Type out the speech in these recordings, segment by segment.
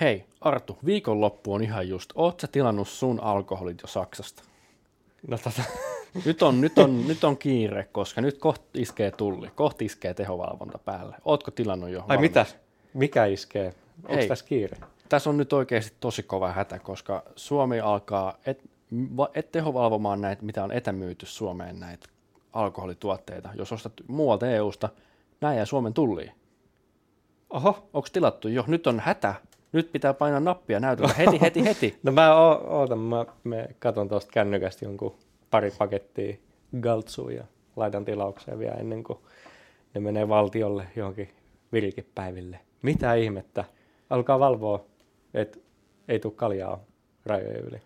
Hei, Artu, viikonloppu on ihan just. Oot sä tilannut sun alkoholit jo Saksasta? No tota, Nyt on, nyt on, nyt on kiire, koska nyt kohta iskee tulli, kohta iskee tehovalvonta päälle. Ootko tilannut jo? ai mitä? Mikä iskee? Onko tässä kiire? Tässä on nyt oikeasti tosi kova hätä, koska Suomi alkaa, et, et tehovalvomaan näitä, mitä on etämyyty Suomeen näitä alkoholituotteita. Jos ostat muualta EUsta, näin jää Suomen tulliin. Oho, Onko tilattu jo? Nyt on hätä. Nyt pitää painaa nappia näytöllä. Heti, heti, heti. no mä ootan, mä me katon tuosta kännykästä jonkun pari pakettia galtsuja ja laitan tilaukseen vielä ennen kuin ne menee valtiolle johonkin virikepäiville. Mitä ihmettä? Alkaa valvoa, että ei tule kaljaa rajojen yli.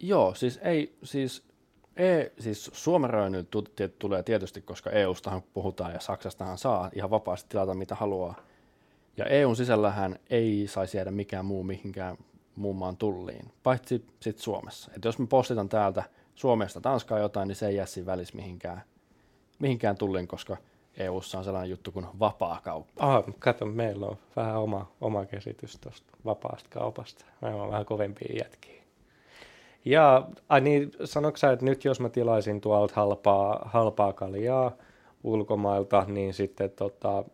Joo, siis ei, siis, e, siis Suomen rajojen tulee tietysti, koska EUstahan puhutaan ja Saksastahan saa ihan vapaasti tilata mitä haluaa. Ja EUn sisällähän ei saisi jäädä mikään muu mihinkään muun maan tulliin, paitsi sitten Suomessa. Et jos me postitan täältä Suomesta Tanskaa jotain, niin se ei jää siinä välissä mihinkään, mihinkään tulliin, koska EUssa on sellainen juttu kuin vapaa kauppa. Ah, kato, meillä on vähän oma, oma käsitys tuosta vapaasta kaupasta. Me on vähän kovempia jätkiä. Ja ai niin, sanoitko sä, että nyt jos mä tilaisin tuolta halpaa, halpaa kaljaa ulkomailta, niin sitten tota,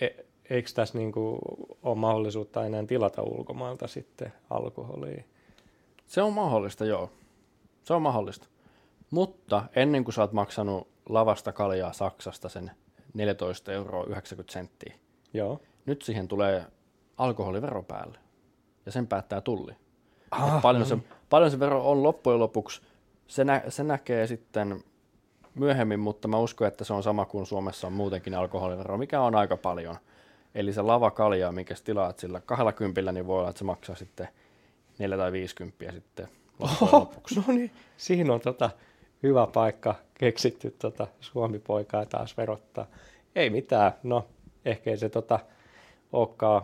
e, eikö tässä niinku ole mahdollisuutta enää tilata ulkomailta sitten alkoholia? Se on mahdollista, joo. Se on mahdollista. Mutta ennen kuin sä oot maksanut lavasta kaljaa Saksasta sen 14 euroa 90 senttiä, Joo. nyt siihen tulee alkoholivero päälle. Ja sen päättää tulli. Ah, paljon, se, paljon se vero on loppujen lopuksi, se, nä, se näkee sitten myöhemmin, mutta mä uskon, että se on sama kuin Suomessa on muutenkin alkoholivero, mikä on aika paljon. Eli se lavakalja, minkä sä tilaat sillä 20, niin voi olla, että se maksaa sitten 4 tai 50 sitten Oho, no niin, siinä on tota hyvä paikka keksitty tota Suomi-poikaa taas verottaa. Ei mitään, no ehkä ei se tota olekaan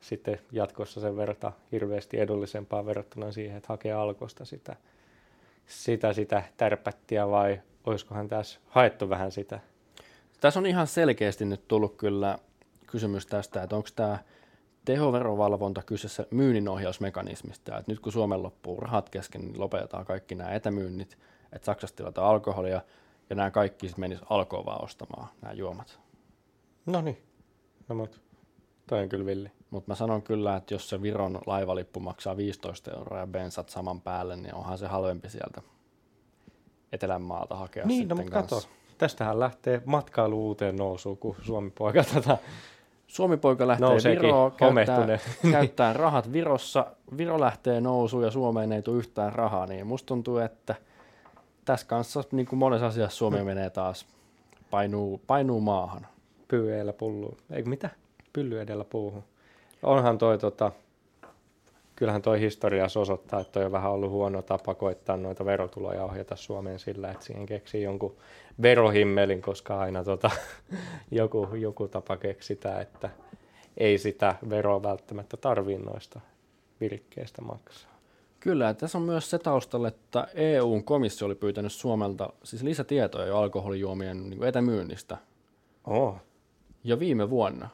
sitten jatkossa sen verta hirveästi edullisempaa verrattuna siihen, että hakee alkosta sitä, sitä, sitä tärpättiä vai olisikohan tässä haettu vähän sitä? Tässä on ihan selkeästi nyt tullut kyllä kysymys tästä, että onko tämä tehoverovalvonta kyseessä myynninohjausmekanismista. Että nyt kun Suomen loppuu rahat kesken, niin lopetetaan kaikki nämä etämyynnit, että Saksasta tilataan alkoholia ja nämä kaikki sitten menis alkoon vaan ostamaan nämä juomat. No niin, no mut toi on kyllä villi. Mutta mä sanon kyllä, että jos se Viron laivalippu maksaa 15 euroa ja bensat saman päälle, niin onhan se halvempi sieltä Etelänmaalta hakea Niin, no sitten mutta kanssa. kato, tästähän lähtee matkailu uuteen nousuun, kun Suomi-poika tätä Suomi-poika lähtee Nouseekin Viroon, käyttää, käyttää rahat Virossa. Viro lähtee nousuun ja Suomeen ei tule yhtään rahaa, niin musta tuntuu, että tässä kanssa niin kuin monessa asiassa Suomi Hmm. menee taas painuu, painuu maahan. pyy edellä pulluun. Eikö mitä? Pylly edellä puuhun. Onhan toi tota, kyllähän toi historia osoittaa, että toi on vähän ollut huono tapa koittaa noita verotuloja ohjata Suomeen sillä, että siihen keksii jonkun verohimmelin, koska aina tota, joku, joku tapa keksitään, että ei sitä veroa välttämättä tarvii noista virikkeistä maksaa. Kyllä, ja tässä on myös se taustalla, että EUn komissio oli pyytänyt Suomelta siis lisätietoja jo alkoholijuomien niin etämyynnistä Oh, jo viime vuonna,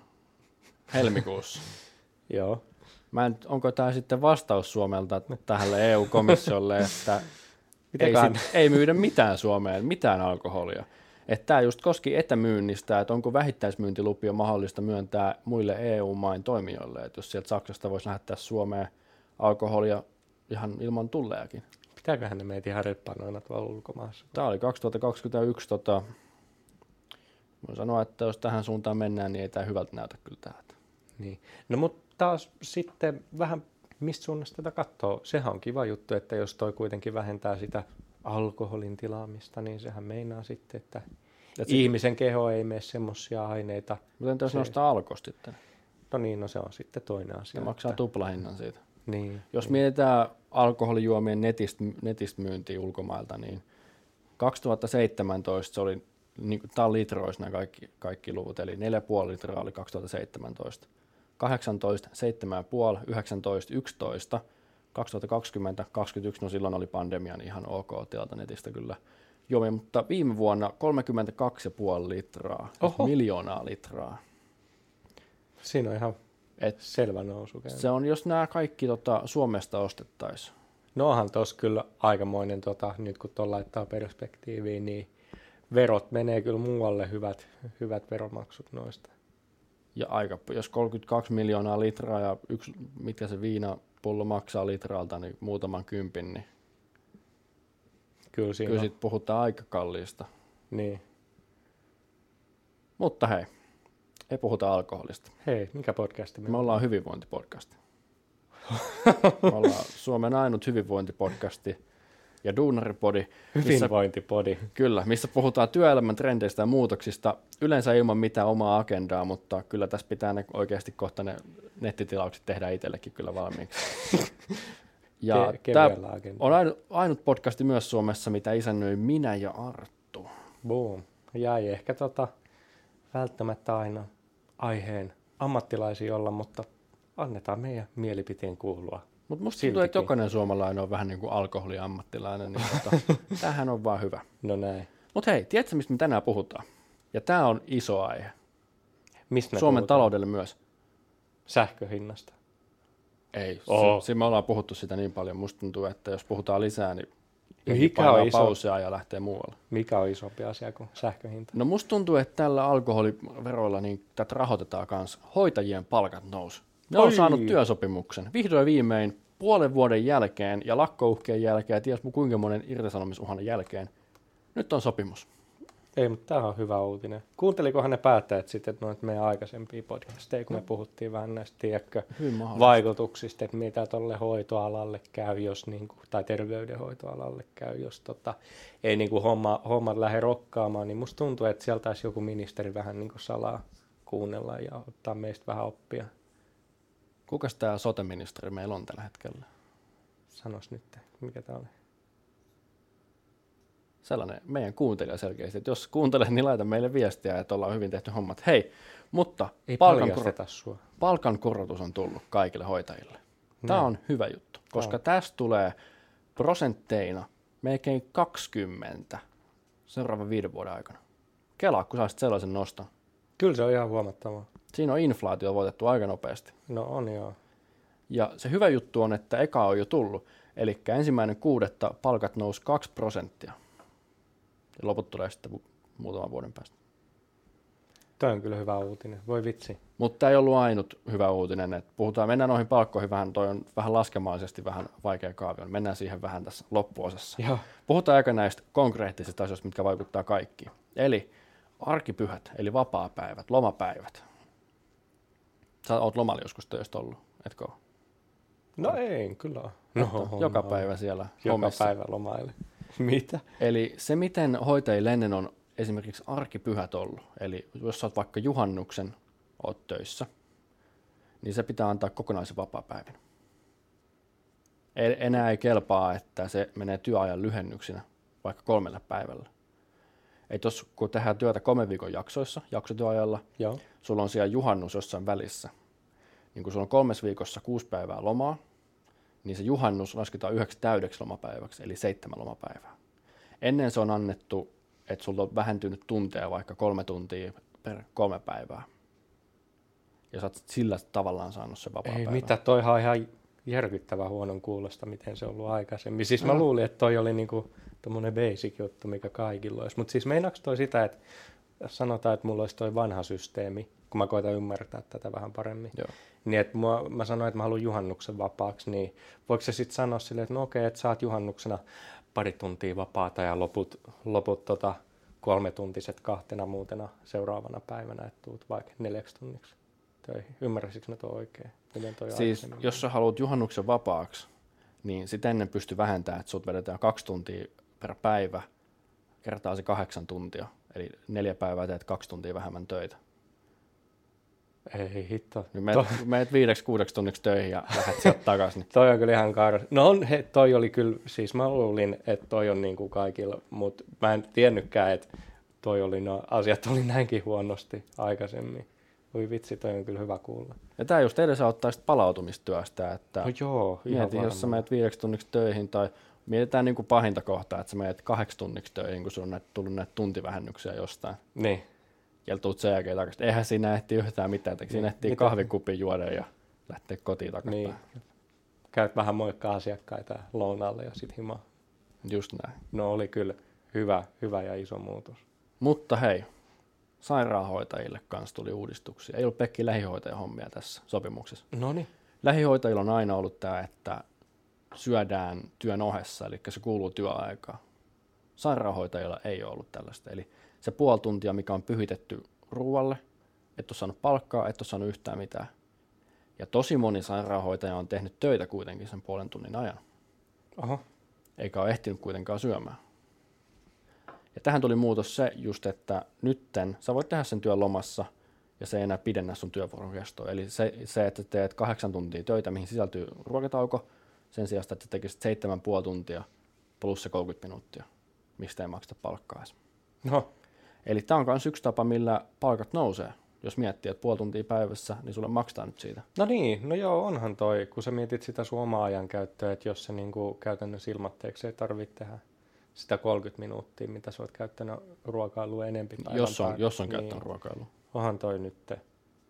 helmikuussa. joo. Mä en, onko tämä sitten vastaus Suomelta tähän EU-komissiolle, että ei, sit, ei myydä mitään Suomeen, mitään alkoholia. Että tämä just koski etämyynnistä, että onko vähittäismyyntilupia mahdollista myöntää muille EU-main toimijoille, että jos sieltä Saksasta voisi lähettää Suomeen alkoholia ihan ilman tulleakin. Pitääköhän ne meitä ihan reppanoina tuolla ulkomaassa? Tämä oli 2021, tota, voin sanoa, että jos tähän suuntaan mennään, niin ei tämä hyvältä näytä kyllä täältä. Niin. No mutta taas sitten vähän mistä suunnasta tätä katsoo. Sehän on kiva juttu, että jos toi kuitenkin vähentää sitä alkoholin tilaamista, niin sehän meinaa sitten, että Et sit... ihmisen keho ei mene semmoisia aineita. Mutta entä jos Se- nostaa alkosta sitten? No niin, no se on sitten toinen Se asia. maksaa että... tuplahinnan siitä. Niin. Jos mietitään alkoholijuomien netistä, netistä myyntiä ulkomailta, niin 2017 se oli, niin tämä on litroissa nämä kaikki, kaikki luvut, eli 4,5 litraa oli 2017, 18, 7,5, 19, 11, 2020, 21, no silloin oli pandemia, niin ihan ok tilata netistä kyllä juomia, mutta viime vuonna 32,5 litraa, siis Oho. miljoonaa litraa. Siinä on ihan Et Selvä nousu. käy. se on, jos nämä kaikki tota, Suomesta ostettaisiin. No onhan tos kyllä aikamoinen, tota, nyt kun tuon laittaa perspektiiviin, niin verot menee kyllä muualle hyvät, hyvät veromaksut noista. Ja aika, jos 32 miljoonaa litraa ja yksi, mitkä se viinapullo maksaa litralta, niin muutaman kympin, niin Kyllä siinä kyllä sit puhutaan aika kalliista. Niin. Mutta hei, ei puhuta alkoholista. Hei, mikä podcasti me Me ollaan hyvinvointipodcasti. Me ollaan Suomen ainut hyvinvointipodcasti ja duunaripodi, missä, Hyvinvointipodi. kyllä, missä puhutaan työelämän trendeistä ja muutoksista, yleensä ilman mitään omaa agendaa, mutta kyllä tässä pitää ne oikeasti kohta ne nettitilaukset tehdä itsellekin kyllä valmiiksi. Ja Ke- tämä on ainut, ainut podcasti myös Suomessa, mitä isännöi minä ja Arttu. Boom. Jäi ehkä tota, välttämättä aina aiheen ammattilaisia olla, mutta annetaan meidän mielipiteen kuulua. Mutta musta tuntuu, että jokainen suomalainen on vähän niin kuin alkoholiammattilainen, niin tota, tämähän on vaan hyvä. No näin. Mutta hei, tiedätkö mistä me tänään puhutaan? Ja tämä on iso aihe. Mistä me Suomen puhutaan? taloudelle myös. Sähköhinnasta. Ei, Oho. si- me ollaan puhuttu sitä niin paljon. Musta tuntuu, että jos puhutaan lisää, niin Mikä on iso- pausia ja lähtee muualle. Mikä on isompi asia kuin sähköhinta? No musta tuntuu, että tällä alkoholiveroilla niin tätä rahoitetaan myös. Hoitajien palkat nous. Ne on saanut työsopimuksen. Vihdoin viimein puolen vuoden jälkeen ja lakkouhkeen jälkeen ja ties kuinka monen irtisanomisuhan jälkeen. Nyt on sopimus. Ei, mutta tämä on hyvä uutinen. Kuuntelikohan ne päättäjät sitten noita meidän aikaisempia podcasteja, kun me puhuttiin vähän näistä, tiedätkö, vaikutuksista, että mitä tuolle hoitoalalle käy, jos niin kuin, tai terveydenhoitoalalle käy, jos tota, ei niin kuin homma, hommat lähde rokkaamaan, niin musta tuntuu, että sieltä taisi joku ministeri vähän niin kuin salaa kuunnella ja ottaa meistä vähän oppia. Kukas tämä sote-ministeri meillä on tällä hetkellä? Sanos nyt, mikä tämä oli. Sellainen meidän kuuntelija selkeästi. Että jos kuuntelet, niin laita meille viestiä, että ollaan hyvin tehty hommat. Hei, mutta Ei palkankor- paljasteta sua. palkankorotus on tullut kaikille hoitajille. Tämä Näin. on hyvä juttu, koska on. tästä tulee prosentteina melkein 20 seuraavan viiden vuoden aikana. Kelaa, kun saisit sellaisen noston. Kyllä se on ihan huomattavaa. Siinä on inflaatio voitettu aika nopeasti. No on joo. Ja se hyvä juttu on, että eka on jo tullut. Eli ensimmäinen kuudetta palkat nousi 2 prosenttia. Ja loput tulee sitten mu- muutaman vuoden päästä. Toi on kyllä hyvä uutinen. Voi vitsi. Mutta tämä ei ollut ainut hyvä uutinen. Että puhutaan, mennään noihin palkkoihin vähän, toi on vähän laskemallisesti vähän vaikea kaavio. Mennään siihen vähän tässä loppuosassa. Joo. Puhutaan aika näistä konkreettisista asioista, mitkä vaikuttaa kaikkiin. Eli arkipyhät, eli vapaapäivät, lomapäivät. Sä oot lomalla joskus töistä ollut, etkö? No ei, kyllä. Että on, joka päivä siellä Joka hommissa. päivä lomaille. Mitä? Eli se, miten hoitajille ennen on esimerkiksi arkipyhät ollut, eli jos sä oot vaikka juhannuksen, oot töissä, niin se pitää antaa kokonaisen vapaapäivän. E- Enää ei kelpaa, että se menee työajan lyhennyksinä vaikka kolmelle päivällä. Et jos kun tehdään työtä kolmen viikon jaksoissa, jaksotyöajalla, Joo. sulla on siellä juhannus jossain välissä, niin kun sulla on kolmes viikossa kuusi päivää lomaa, niin se juhannus lasketaan yhdeksi täydeksi lomapäiväksi, eli seitsemän lomapäivää. Ennen se on annettu, että sulla on vähentynyt tunteja vaikka kolme tuntia per kolme päivää. Ja sä oot sillä tavallaan saanut se vapaa Ei mitä, toihan on ihan järkyttävän huonon kuulosta, miten se on ollut aikaisemmin. Siis mä Mm. luulin, että toi oli niinku tommonen basic juttu, mikä kaikilla olisi. Mutta siis meinaaks toi sitä, että sanotaan, että mulla olisi toi vanha systeemi, kun mä koitan ymmärtää tätä vähän paremmin, Joo. Niin että mua, mä sanoin, että mä haluan juhannuksen vapaaksi, niin voiko se sitten sanoa silleen, että no okei, että saat juhannuksena pari tuntia vapaata ja loput, loput tota, kolme tuntiset kahtena muutena seuraavana päivänä, että tuut vaikka neljäksi tunniksi töihin. Ymmärräsikö mä tuo oikein? Miten toi Siis jos sä haluat juhannuksen vapaaksi, niin sitä ennen pystyy vähentämään, että sut vedetään kaksi tuntia per päivä, kertaa se kahdeksan tuntia. Eli neljä päivää teet kaksi tuntia vähemmän töitä. Ei hitto. Niin meet, meet viideksi kuudeksi tunniksi töihin ja lähdet sieltä takaisin. Niin Toi on kyllä ihan kar... No on, he, toi oli kyllä, siis mä luulin, että toi on niin kuin kaikilla, mutta mä en tiennytkään, että toi oli, no asiat oli näinkin huonosti aikaisemmin. Voi vitsi, toi on kyllä hyvä kuulla. Ja tämä just edesauttaa sit palautumistyöstä, että No joo, ihan mieti, jos sä menet viideksi tunniksi töihin tai mietitään niin kuin pahinta kohtaa, että sä menet kahdeksi tunniksi töihin, kun sulla on tullut näitä tuntivähennyksiä jostain. Niin, ja tuut sen jälkeen takaisin. Eihän siinä ehti yhtään mitään, että siinä ehtii Mitä? kahvikupin juoda ja lähteä kotiin takaisin. Niin. Käyt vähän moikkaa asiakkaita lounaalle ja sit himaa. Just näin. No oli kyllä hyvä, hyvä ja iso muutos. Mutta hei, sairaanhoitajille kanssa tuli uudistuksia. Ei ollut pelkkiä lähihoitajan hommia tässä sopimuksessa. No niin. Lähihoitajilla on aina ollut tämä, että syödään työn ohessa, eli se kuuluu työaikaan. Sairaanhoitajilla ei ole ollut tällaista. Eli se puoli tuntia, mikä on pyhitetty ruualle, et ole saanut palkkaa, et ole saanut yhtään mitään. Ja tosi moni sairaanhoitaja on tehnyt töitä kuitenkin sen puolen tunnin ajan, Oho. eikä ole ehtinyt kuitenkaan syömään. Ja tähän tuli muutos se just, että nytten sä voit tehdä sen työn lomassa ja se ei enää pidennä sun työvuoron kestoa. Eli se, se, että teet kahdeksan tuntia töitä, mihin sisältyy ruokatauko, sen sijaan, että tekisit seitsemän puoli tuntia plus se 30 minuuttia, mistä ei makseta palkkaa edes. No, Eli tämä on myös yksi tapa, millä palkat nousee. Jos miettii, että puoli tuntia päivässä, niin sulle maksetaan nyt siitä. no niin, no joo, onhan toi, kun sä mietit sitä sun omaa ajan käyttöä, että jos se niinku käytännössä ilmatteeksi ei tarvitse tehdä sitä 30 minuuttia, mitä sä oot käyttänyt ruokailua enempi päivän Jos on, päälle. jos on niin, käyttänyt ruokailua. Onhan toi nyt,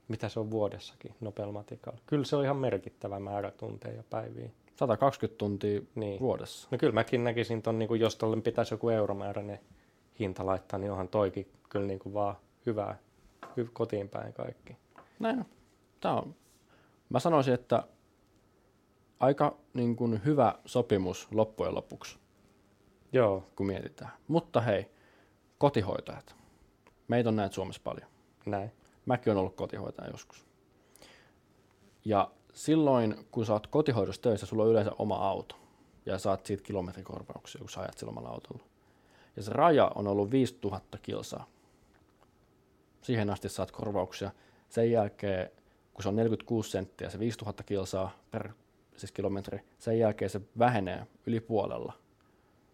mitä se on vuodessakin nopealla matikalla. Kyllä se on ihan merkittävä määrä tunteja ja päiviä. 120 tuntia Niin. vuodessa. No kyllä mäkin näkisin ton, niin kuin jos tolle pitäisi joku euromääräinen hinta laittaa, niin onhan toikin kyllä niin kuin vaan hyvää, hy, kotiin päin kaikki. Näin on. Tämä on. Mä sanoisin, että aika niin kuin hyvä sopimus loppujen lopuksi, Joo, kun mietitään. Mutta hei, kotihoitajat. Meitä on näitä Suomessa paljon. näin. Mäkin olen ollut kotihoitaja joskus. Ja silloin, kun sä oot kotihoidossa töissä, sulla on yleensä oma auto. Ja saat siitä kilometrikorvauksia, kun sä ajat sillä omalla autolla. Ja se raja on ollut 5000 kilsaa. Siihen asti saat korvauksia. Sen jälkeen, kun se on 46 senttiä, se 5000 kilsaa per siis kilometri, sen jälkeen se vähenee yli puolella.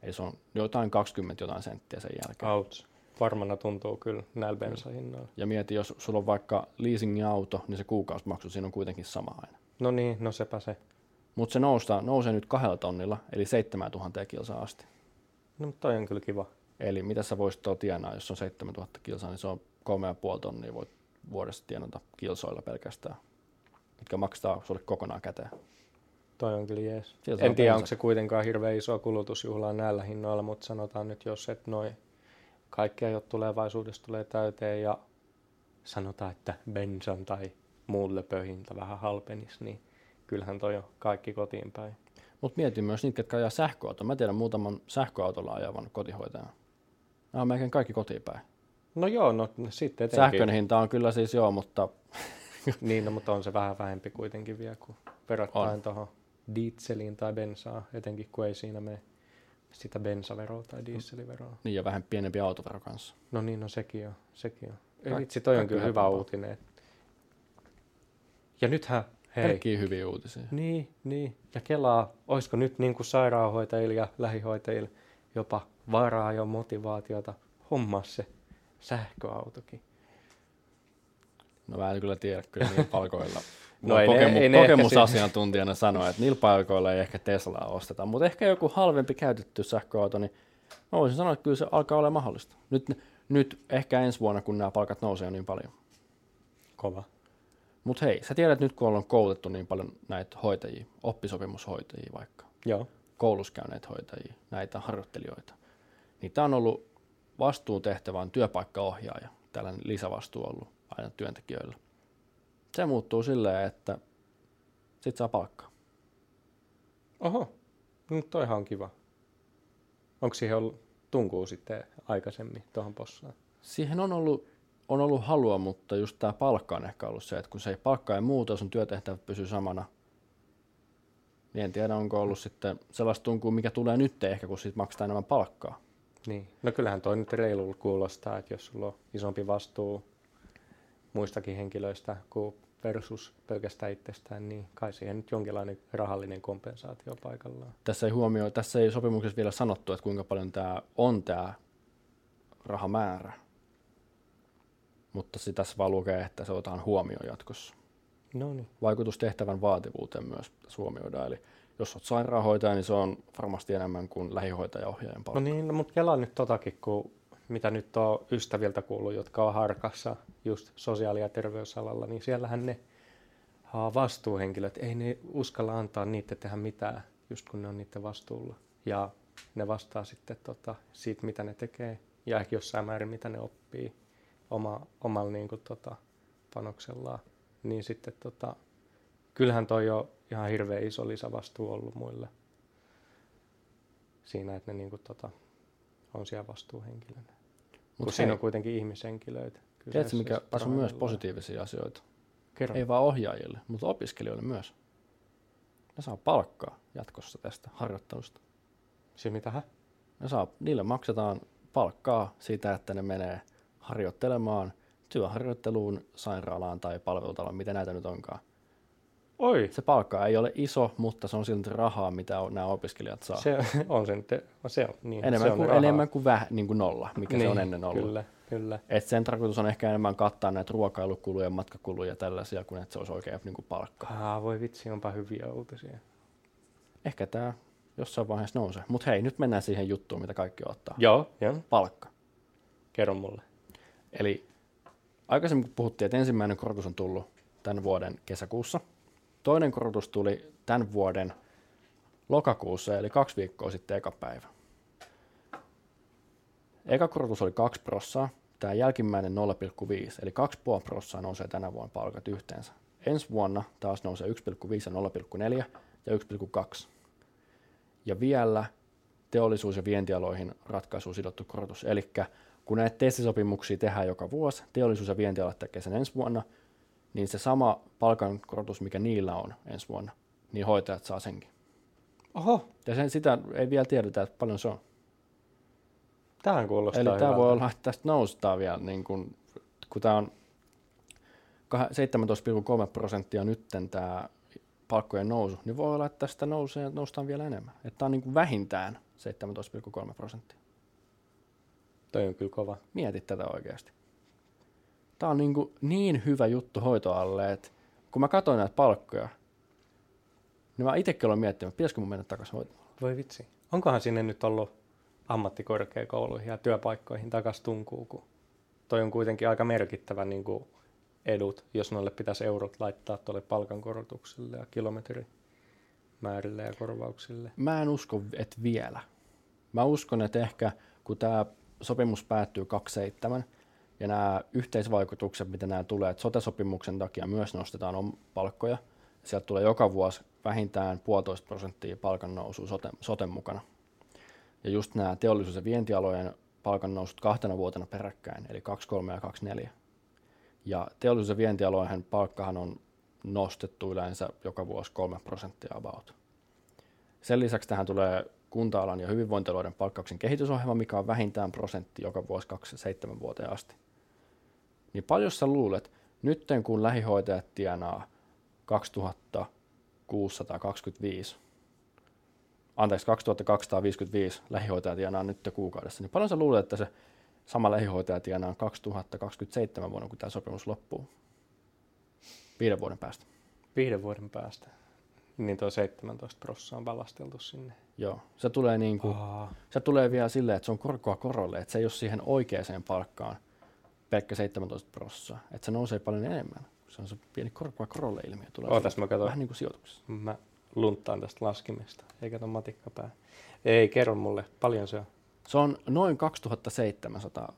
Eli se on jotain 20 jotain senttiä sen jälkeen. Outs. Varmana tuntuu kyllä näillä bensahinnoilla. Ja mieti, jos sulla on vaikka leasingin auto, niin se kuukausimaksu siinä on kuitenkin sama aina. No niin, no sepä se. Mutta se noustaa, nousee nyt kahdella tonnilla, eli 7000 kilsaa asti. No mutta toi on kyllä kiva. Eli mitä sä voisit tuo tienaa, jos on 7000 kilsaa, niin se on 3,5 tonnia voit vuodessa tienata kilsoilla pelkästään, mitkä maksaa sulle kokonaan käteen. Toi on kyllä jees. Sieltä En tiedä, onko se kuitenkaan hirveän iso kulutusjuhlaa näillä hinnoilla, mutta sanotaan nyt, jos et noin kaikkea jo tulevaisuudessa tulee täyteen ja sanotaan, että bensan tai muun löpöhinta vähän halpenisi, niin kyllähän toi on kaikki kotiin päin. Mutta mietin myös niitä, jotka ajaa sähköautoa. Mä tiedän muutaman sähköautolla ajavan kotihoitajan. Nämä on melkein kaikki kotiin päin. No joo, no sitten etenkin. Sähkön hinta on kyllä siis joo, mutta Niin, no, mutta on se vähän vähempi kuitenkin vielä kuin verrattain On. tuohon dieseliin tai bensaa, etenkin kun ei siinä mene sitä bensaveroa tai dieseliveroa. niin ja vähän pienempi autovero kanssa. No niin, no sekin on, sekin on. Ei vitsi, toi on kyllä hyvä uutinen. Ja nythän, Pelkkiä hyviä uutisia. niin, niin, ja kelaa, olisiko nyt niin kuin sairaanhoitajilla ja lähihoitajilla jopa varaa ja motivaatiota hommaa se sähköautokin. No mä en kyllä tiedä kyllä niillä palkoilla. No no ei kokemu- ei ne ehkä kokemusasiantuntijana sanoa, että niillä palkoilla ei ehkä Teslaa osteta, mutta ehkä joku halvempi käytetty sähköauto, niin mä voisin sanoa, että kyllä se alkaa olla mahdollista. Nyt, nyt ehkä ensi vuonna, kun nämä palkat nousee niin paljon. Kova. Mutta hei, sä tiedät nyt, kun ollaan koulutettu niin paljon näitä hoitajia, oppisopimushoitajia vaikka, Joo. koulussa käyneitä hoitajia, näitä harjoittelijoita, niin tämä on ollut vastuutehtävän työpaikkaohjaaja, tällainen lisävastuu ollut aina työntekijöillä. Se muuttuu silleen, että sit saa palkkaa. Oho, no toihan on kiva. Onko siihen ollut tunkuu sitten aikaisemmin tuohon possaan? Siihen on ollut, on ollut halua, mutta just tämä palkka on ehkä ollut se, että kun se ei palkka ei muuta, sun työtehtävät pysyy samana, niin en tiedä, onko ollut sitten sellaista tunkua, mikä tulee nyt ehkä, kun siitä maksetaan enemmän palkkaa. Niin. No kyllähän toi nyt reilulla kuulostaa, että jos sulla on isompi vastuu muistakin henkilöistä kuin versus pelkästään itsestään, niin kai siihen nyt jonkinlainen rahallinen kompensaatio paikallaan. Tässä ei, huomioi, tässä ei sopimuksessa vielä sanottu, että kuinka paljon tämä on tämä rahamäärä, mutta tässä vaan lukee, että se otetaan huomioon jatkossa. No niin. Vaikutus tehtävän vaativuuteen myös huomioidaan, eli jos olet sairaanhoitaja, niin se on varmasti enemmän kuin lähihoitajaohjaajan palkka. No niin, no, mutta kelaa nyt totakin, kun mitä nyt on ystäviltä kuullut, jotka on harkassa just sosiaali- ja terveysalalla, niin siellähän ne vastuuhenkilöt, ei ne uskalla antaa niitä tehdä mitään, just kun ne on niiden vastuulla. Ja ne vastaa sitten tota, siitä, mitä ne tekee ja ehkä jossain määrin, mitä ne oppii oma, omalla niin kuin, tota, panoksellaan. Niin sitten tota, kyllähän toi on ihan hirveän iso lisävastuu ollut muille siinä, että ne niin kuin, tota, on siellä vastuuhenkilönä. Mutta siinä on kuitenkin ihmishenkilöitä. Tiedätkö, mikä on myös positiivisia asioita? Kerro. Ei vaan ohjaajille, mutta opiskelijoille myös. Ne saa palkkaa jatkossa tästä harjoittelusta. Se mitä? Ne saa, niille maksetaan palkkaa siitä, että ne menee harjoittelemaan työharjoitteluun, sairaalaan tai palvelutaloon, mitä näitä nyt onkaan. Oi! Se palkka ei ole iso, mutta se on silti rahaa, mitä nämä opiskelijat saa. Se on se nyt, se on, niin, enemmän, se on kuin, rahaa. enemmän kuin väh, niin kuin nolla, mikä niin, se on ennen ollut. Kyllä, kyllä. Et sen tarkoitus on ehkä enemmän kattaa näitä ruokailukuluja, matkakuluja ja tällaisia, kuin että se olisi oikein niin kuin palkka. Ah, voi vitsi, onpa hyviä uutisia. Ehkä tämä jossain vaiheessa nousee. Mutta hei, nyt mennään siihen juttuun, mitä kaikki ottaa. Joo, joo. Palkka. Kerro mulle. Eli aikaisemmin kun puhuttiin, että ensimmäinen korotus on tullut tämän vuoden kesäkuussa. Toinen korotus tuli tämän vuoden lokakuussa, eli kaksi viikkoa sitten eka päivä. Eka korotus oli 2 prossaa, tämä jälkimmäinen 0,5, eli 2,5 prossaa nousee tänä vuonna palkat yhteensä. Ensi vuonna taas nousee 1,5 ja 0,4 ja 1,2. Ja vielä teollisuus- ja vientialoihin ratkaisuun sidottu korotus. Eli kun näitä testisopimuksia tehdään joka vuosi, teollisuus- ja vientialat tekee sen ensi vuonna, niin se sama palkankorotus, mikä niillä on ensi vuonna, niin hoitajat saa senkin. Oho, Ja sen, sitä ei vielä tiedetä, että paljon se on. tähän kuulostaa Eli tämä voi olla, että tästä noustaan vielä, niin kun, kun tämä on kah- 17,3 prosenttia nytten tämä palkkojen nousu, niin voi olla, että tästä nousee, noustaan vielä enemmän. Että tämä on niin vähintään 17,3 prosenttia. Toi on kyllä kova. Mieti tätä oikeasti. Tämä on niin, kuin niin hyvä juttu hoitoalle, että kun mä katsoin näitä palkkoja, niin mä itsekin olen miettinyt, että pitäisikö mun mennä takaisin hoitamaan. Voi vitsi. Onkohan sinne nyt ollut ammattikorkeakouluihin ja työpaikkoihin takas tunkuu, kun toi on kuitenkin aika merkittävä niin kuin edut, jos noille pitäisi eurot laittaa tuolle palkankorotukselle ja kilometrimäärille ja korvauksille. Mä en usko, että vielä. Mä uskon, että ehkä kun tämä sopimus päättyy 27 ja nämä yhteisvaikutukset, mitä nämä tulee, että sote-sopimuksen takia myös nostetaan om- palkkoja, sieltä tulee joka vuosi vähintään puolitoista prosenttia palkan nousu sote, soten mukana. Ja just nämä teollisuus- ja vientialojen palkannousut kahtena vuotena peräkkäin, eli 23 ja 24. Ja teollisuus- ja vientialojen palkkahan on nostettu yleensä joka vuosi 3 prosenttia about. Sen lisäksi tähän tulee kunta-alan ja hyvinvointialueiden palkkauksen kehitysohjelma, mikä on vähintään prosentti joka vuosi 27 vuoteen asti. Niin paljon sä luulet, nyt kun lähihoitajat tienaa 2625, anteeksi 2255 lähihoitajat tienaa nyt kuukaudessa, niin paljon sä luulet, että se sama lähihoitaja tienaa 2027 vuonna, kun tämä sopimus loppuu? Viiden vuoden päästä. Viiden vuoden päästä. Niin tuo 17 prossaa on valasteltu sinne. Joo, se tulee, niin kuin, Aa, se tulee vielä silleen, että se on korkoa korolle, että se ei ole siihen oikeaan palkkaan pelkkä 17 prossaa, että se nousee paljon enemmän. Se on se pieni korkoa korolle ilmiö. Tulee Ootas, mä katson. Vähän niin kuin sijoituksessa. mä lunttaan tästä laskimista, eikä ton matikkapää. Ei, kerro mulle, paljon se on. Se on noin 2700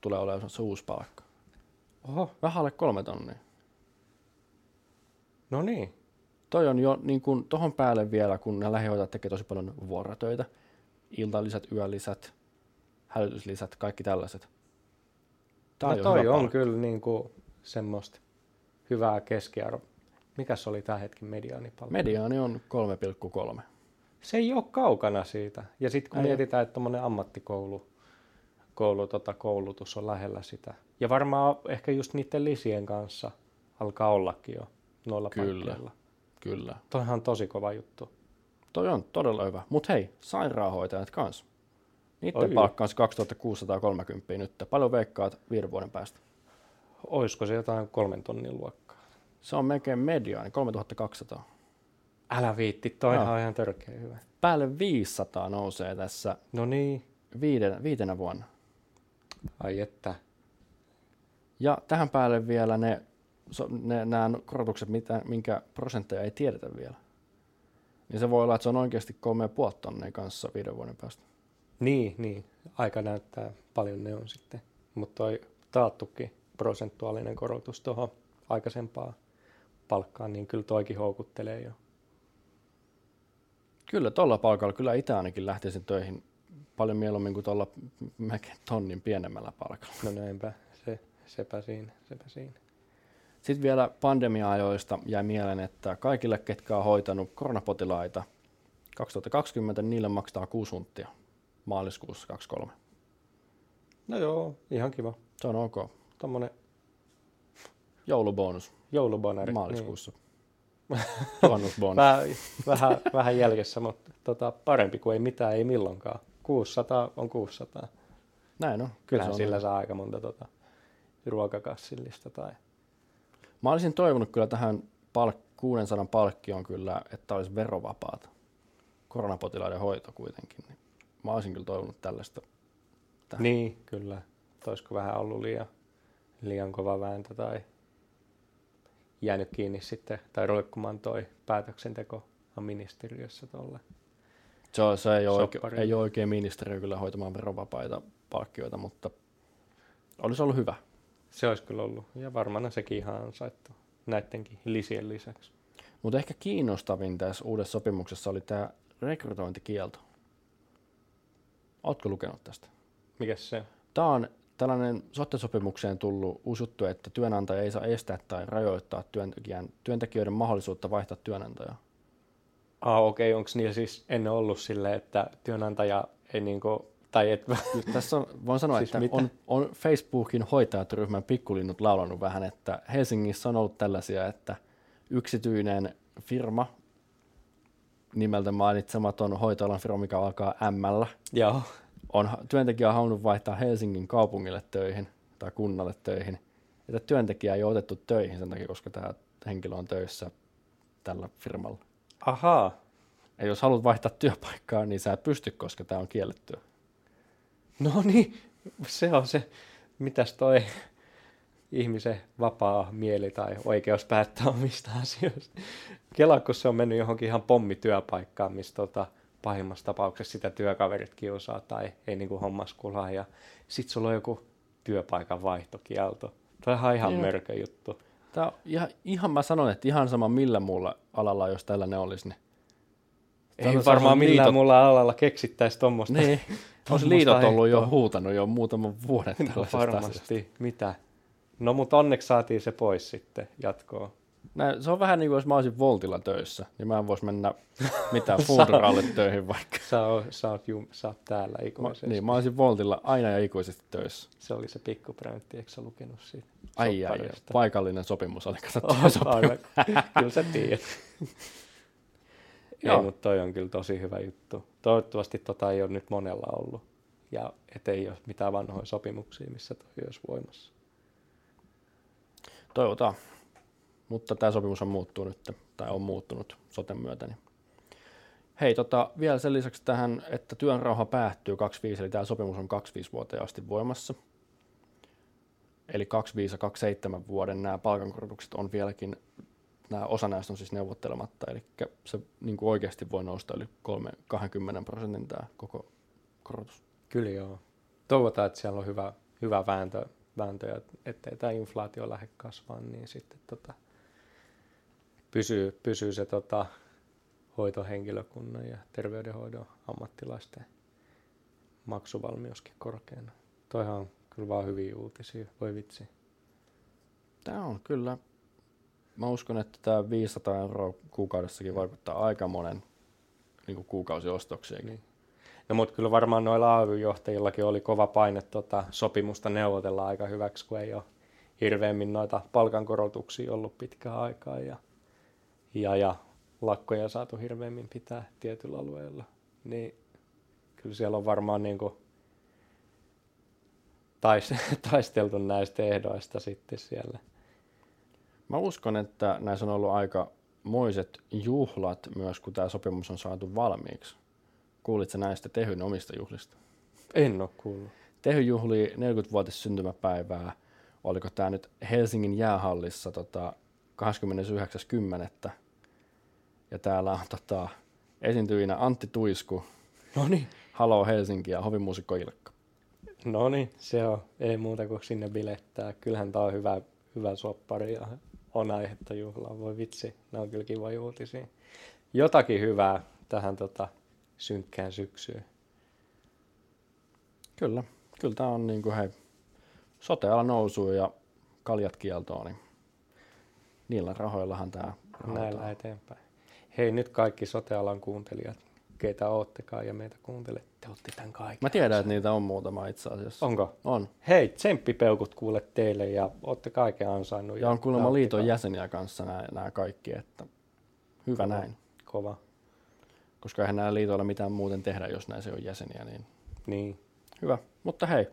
tulee olemaan se uusi palkka. Oho, Vähän alle kolme tonnia. no niin. Toi on jo niin kuin tohon päälle vielä, kun ne lähihoitajat tekee tosi paljon vuorotöitä, iltalisät, yölisät, hälytyslisät, kaikki tällaiset. Tää no jo toi on palkka. kyllä niinku semmoista hyvää keskiarvo. Mikäs oli tämä hetki mediaanipalkka? Mediaani on 3,3. Se ei ole kaukana siitä. Ja sitten kun Ei mietitään, että tuommoinen ammattikoulu, koulu, tota, koulutus on lähellä sitä. Ja varmaan ehkä just niiden lisien kanssa alkaa ollakin jo noilla Kyllä. paikkeilla. Kyllä. Toihan on tosi kova juttu. Toi on todella hyvä. Mutta hei, sairaanhoitajat kans. Niiden Oi. palkka on se 2630 nyt. Paljon veikkaat viiden vuoden päästä. Olisiko se jotain kolmen tonnin luokkaa? Se on melkein mediaani, 3200. Älä viitti, toihan Joo. on ihan törkeä hyvä. Päälle 500 nousee tässä No niin, viiden, viitenä vuonna. Ai että. Ja tähän päälle vielä ne, so, ne nämä korotukset, mitä, minkä prosentteja ei tiedetä vielä. Niin se voi olla, että se on oikeasti 3,5 tonnia kanssa viiden vuoden päästä. Niin, niin. Aika näyttää paljon ne on sitten. Mutta toi taattukin prosentuaalinen korotus tuohon aikaisempaan palkkaan, niin kyllä toikin houkuttelee jo. Kyllä, tuolla palkalla kyllä itse ainakin lähtisin töihin paljon mieluummin kuin tuolla melkein tonnin pienemmällä palkalla. No näinpä, se, sepä siinä, sepä siinä. Sitten vielä pandemia-ajoista jäi mieleen, että kaikille, ketkä on hoitanut koronapotilaita 2020, niille maksaa 6 hunttia maaliskuussa 23. No joo, ihan kiva. Se on ok. Tuommoinen Joulubonus joulubonari. maaliskuussa. Juhannusbonus. Vähän, vähän, vähän jäljessä, mutta tota, parempi kuin ei mitään, ei milloinkaan. 600 on 600. Näin on. Kyllähän on sillä näin. saa aika monta tota, ruokakassillista tai... Mä olisin toivonut kyllä tähän palk- 600 palkkioon kyllä, että olisi verovapaata. Koronapotilaiden hoito kuitenkin. Niin mä olisin kyllä toivonut tällaista. Tähän. Niin, kyllä. Olisiko vähän ollut liian, liian kova vääntö tai jäänyt kiinni sitten, tai roikkumaan toi päätöksenteko ministeriössä tuolle. Se, on, se ei, ole oike, Soppari. ei ole oikein ministeriö kyllä hoitamaan verovapaita palkkioita, mutta olisi ollut hyvä. Se olisi kyllä ollut, ja varmaan sekin ihan ansaittu näidenkin lisien lisäksi. Mutta ehkä kiinnostavin tässä uudessa sopimuksessa oli tämä rekrytointikielto. Oletko lukenut tästä? Mikäs se? Tämä on tällainen sote-sopimukseen tullut uusi juttu, että työnantaja ei saa estää tai rajoittaa työntekijän, työntekijöiden mahdollisuutta vaihtaa työnantajaa. Ah, okei, okay. onko niillä siis ennen ollut silleen, että työnantaja ei niinku, tai et, tässä on, voin sanoa, Siis että mitä? on, on Facebookin hoitajat-ryhmän pikkulinnut laulanut vähän, että Helsingissä on ollut tällaisia, että yksityinen firma, nimeltä mainitsematon hoitoalan firma, mikä alkaa M, joo, on työntekijä halunnut vaihtaa Helsingin kaupungille töihin tai kunnalle töihin. Että työntekijä ei ole otettu töihin sen takia, koska tämä henkilö on töissä tällä firmalla. ahaa, Ja jos haluat vaihtaa työpaikkaa, niin sä et pysty, koska tämä on kiellettyä. No niin, se on se, mitäs toi ihmisen vapaa mieli tai oikeus päättää omista asioista. Kela, kun se on mennyt johonkin ihan pommityöpaikkaan, missä tota, pahimmassa tapauksessa sitä työkaverit kiusaa tai ei niinku hommas kulaa ja sit sulla on joku työpaikan vaihtokielto. Tämä on ihan Joo. mörkö juttu. Tämä on ihan, ihan mä sanon, että ihan sama millä muulla alalla, jos tällainen olisi, niin Ei varmaan millään liitot- muulla alalla keksittäisi tuommoista. Niin. Olisi liitot ollut jo huutanut jo muutaman vuoden No tällaisesta asiasta. varmasti. Mitä? No mutta onneksi saatiin se pois sitten jatkoon. Näin, se on vähän niin kuin jos mä olisin Voltilla töissä, niin mä en voisi mennä mitään Foodralle töihin vaikka. Sä, oot, sä, oot, jum, sä oot täällä Mä, ikuisesti. niin, mä olisin Voltilla aina ja ikuisesti töissä. Se oli se pikkupräntti, eikö sä lukenut siitä? Ai, ai, ai. Paikallinen sopimus oli katsottu. Kyllä sä tiedät. Joo. ei, mutta toi on kyllä tosi hyvä juttu. Toivottavasti tota ei ole nyt monella ollut. Ja ettei ole mitään vanhoja sopimuksia, missä toi olisi voimassa. Toivotaan. Mutta tämä sopimus on muuttuu nyt, tai on muuttunut soten myötä. Niin. Hei, tota, vielä sen lisäksi tähän, että työnrauha päättyy 25, eli tämä sopimus on 25 vuoteen asti voimassa. Eli 25 ja 27 vuoden nämä palkankorotukset on vieläkin, nämä osa näistä on siis neuvottelematta, eli se niin kuin oikeasti voi nousta yli 3, 20 prosentin tämä koko korotus. Kyllä joo. Toivotaan, että siellä on hyvä, hyvä vääntö, vääntö ja ettei tämä inflaatio lähde kasvamaan, niin sitten tota, pysyy, pysyy se tota, hoitohenkilökunnan ja terveydenhoidon ammattilaisten maksuvalmiuskin korkeana. Toihan on kyllä vaan hyviä uutisia, voi vitsi. Tämä on kyllä, mä uskon, että tämä 500 euroa kuukaudessakin vaikuttaa aika monen niin kuin kuukausiostoksiakin. Niin. No mutta kyllä varmaan noilla AY-johtajillakin oli kova paine tota, sopimusta neuvotella aika hyväksi, kun ei ole hirveämmin noita palkankorotuksia ollut pitkään aikaa ja, ja, ja lakkoja saatu hirveämmin pitää tietyllä alueella. Niin kyllä siellä on varmaan niin kuin tais, taisteltu näistä ehdoista sitten siellä. Mä uskon, että näissä on ollut aika moiset juhlat myös, kun tämä sopimus on saatu valmiiksi. Kuulitko näistä Tehyn omista juhlista? En ole kuullut. Tehy juhlii 40-vuotis syntymäpäivää. Oliko tämä nyt Helsingin jäähallissa tota, 29.10. Ja täällä on tota, esiintyjinä Antti Tuisku, No niin. Halo Helsinki ja hovimuusikko Ilkka. No niin, se on. Ei muuta kuin sinne bilettää. Kyllähän tää on hyvä, hyvä soppari ja on aihetta juhlaan. Voi vitsi, nämä on kyllä kiva uutisia. Jotakin hyvää tähän tota, synkkään syksyyn. Kyllä, kyllä tämä on niin kuin hei, soteala nousuu ja kaljat kieltoon, niin niillä rahoillahan tämä Näillä eteenpäin. Hei nyt kaikki sotealan kuuntelijat, keitä oottekaan ja meitä kuuntelette, te otti tämän kaiken. Mä tiedän, että niitä on muutama itse asiassa. Onko? On. Hei, tsemppipeukut kuule teille ja olette kaiken ansainnut. Ja on kuulemma liiton jäseniä kanssa nämä, nämä kaikki, että hyvä Kova. näin. Kova. Koska eihän näillä liitoilla mitään muuten tehdä, jos näissä ei ole jäseniä, niin Niin. hyvä. Mutta hei,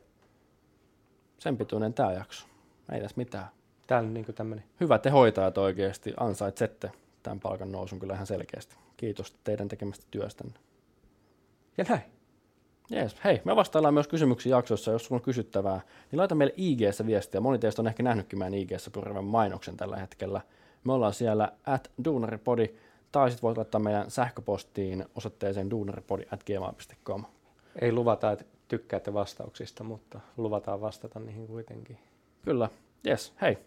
sen pituinen tämä jakso. Ei tässä mitään. Tää on niinku tämmönen. Hyvä te hoitajat oikeasti ansaitsette tämän palkan nousun kyllä ihan selkeästi. Kiitos teidän tekemästä työstänne. Ja näin. Jees, hei, me vastaillaan myös kysymyksiin jaksoissa, jos sulla on kysyttävää, niin laita meille IG-ssä viestiä. Moni teistä on ehkä nähnytkin meidän IG-ssä pyörivän mainoksen tällä hetkellä. Me ollaan siellä at duunaripodi, tai sitten voit laittaa meidän sähköpostiin osoitteeseen duunaripodi at gmail.com. Ei luvata, että tykkäätte vastauksista, mutta luvataan vastata niihin kuitenkin. Kyllä, jes, hei,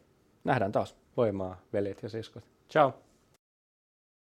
nähdään taas. Voimaa, veljet ja siskot. Ciao.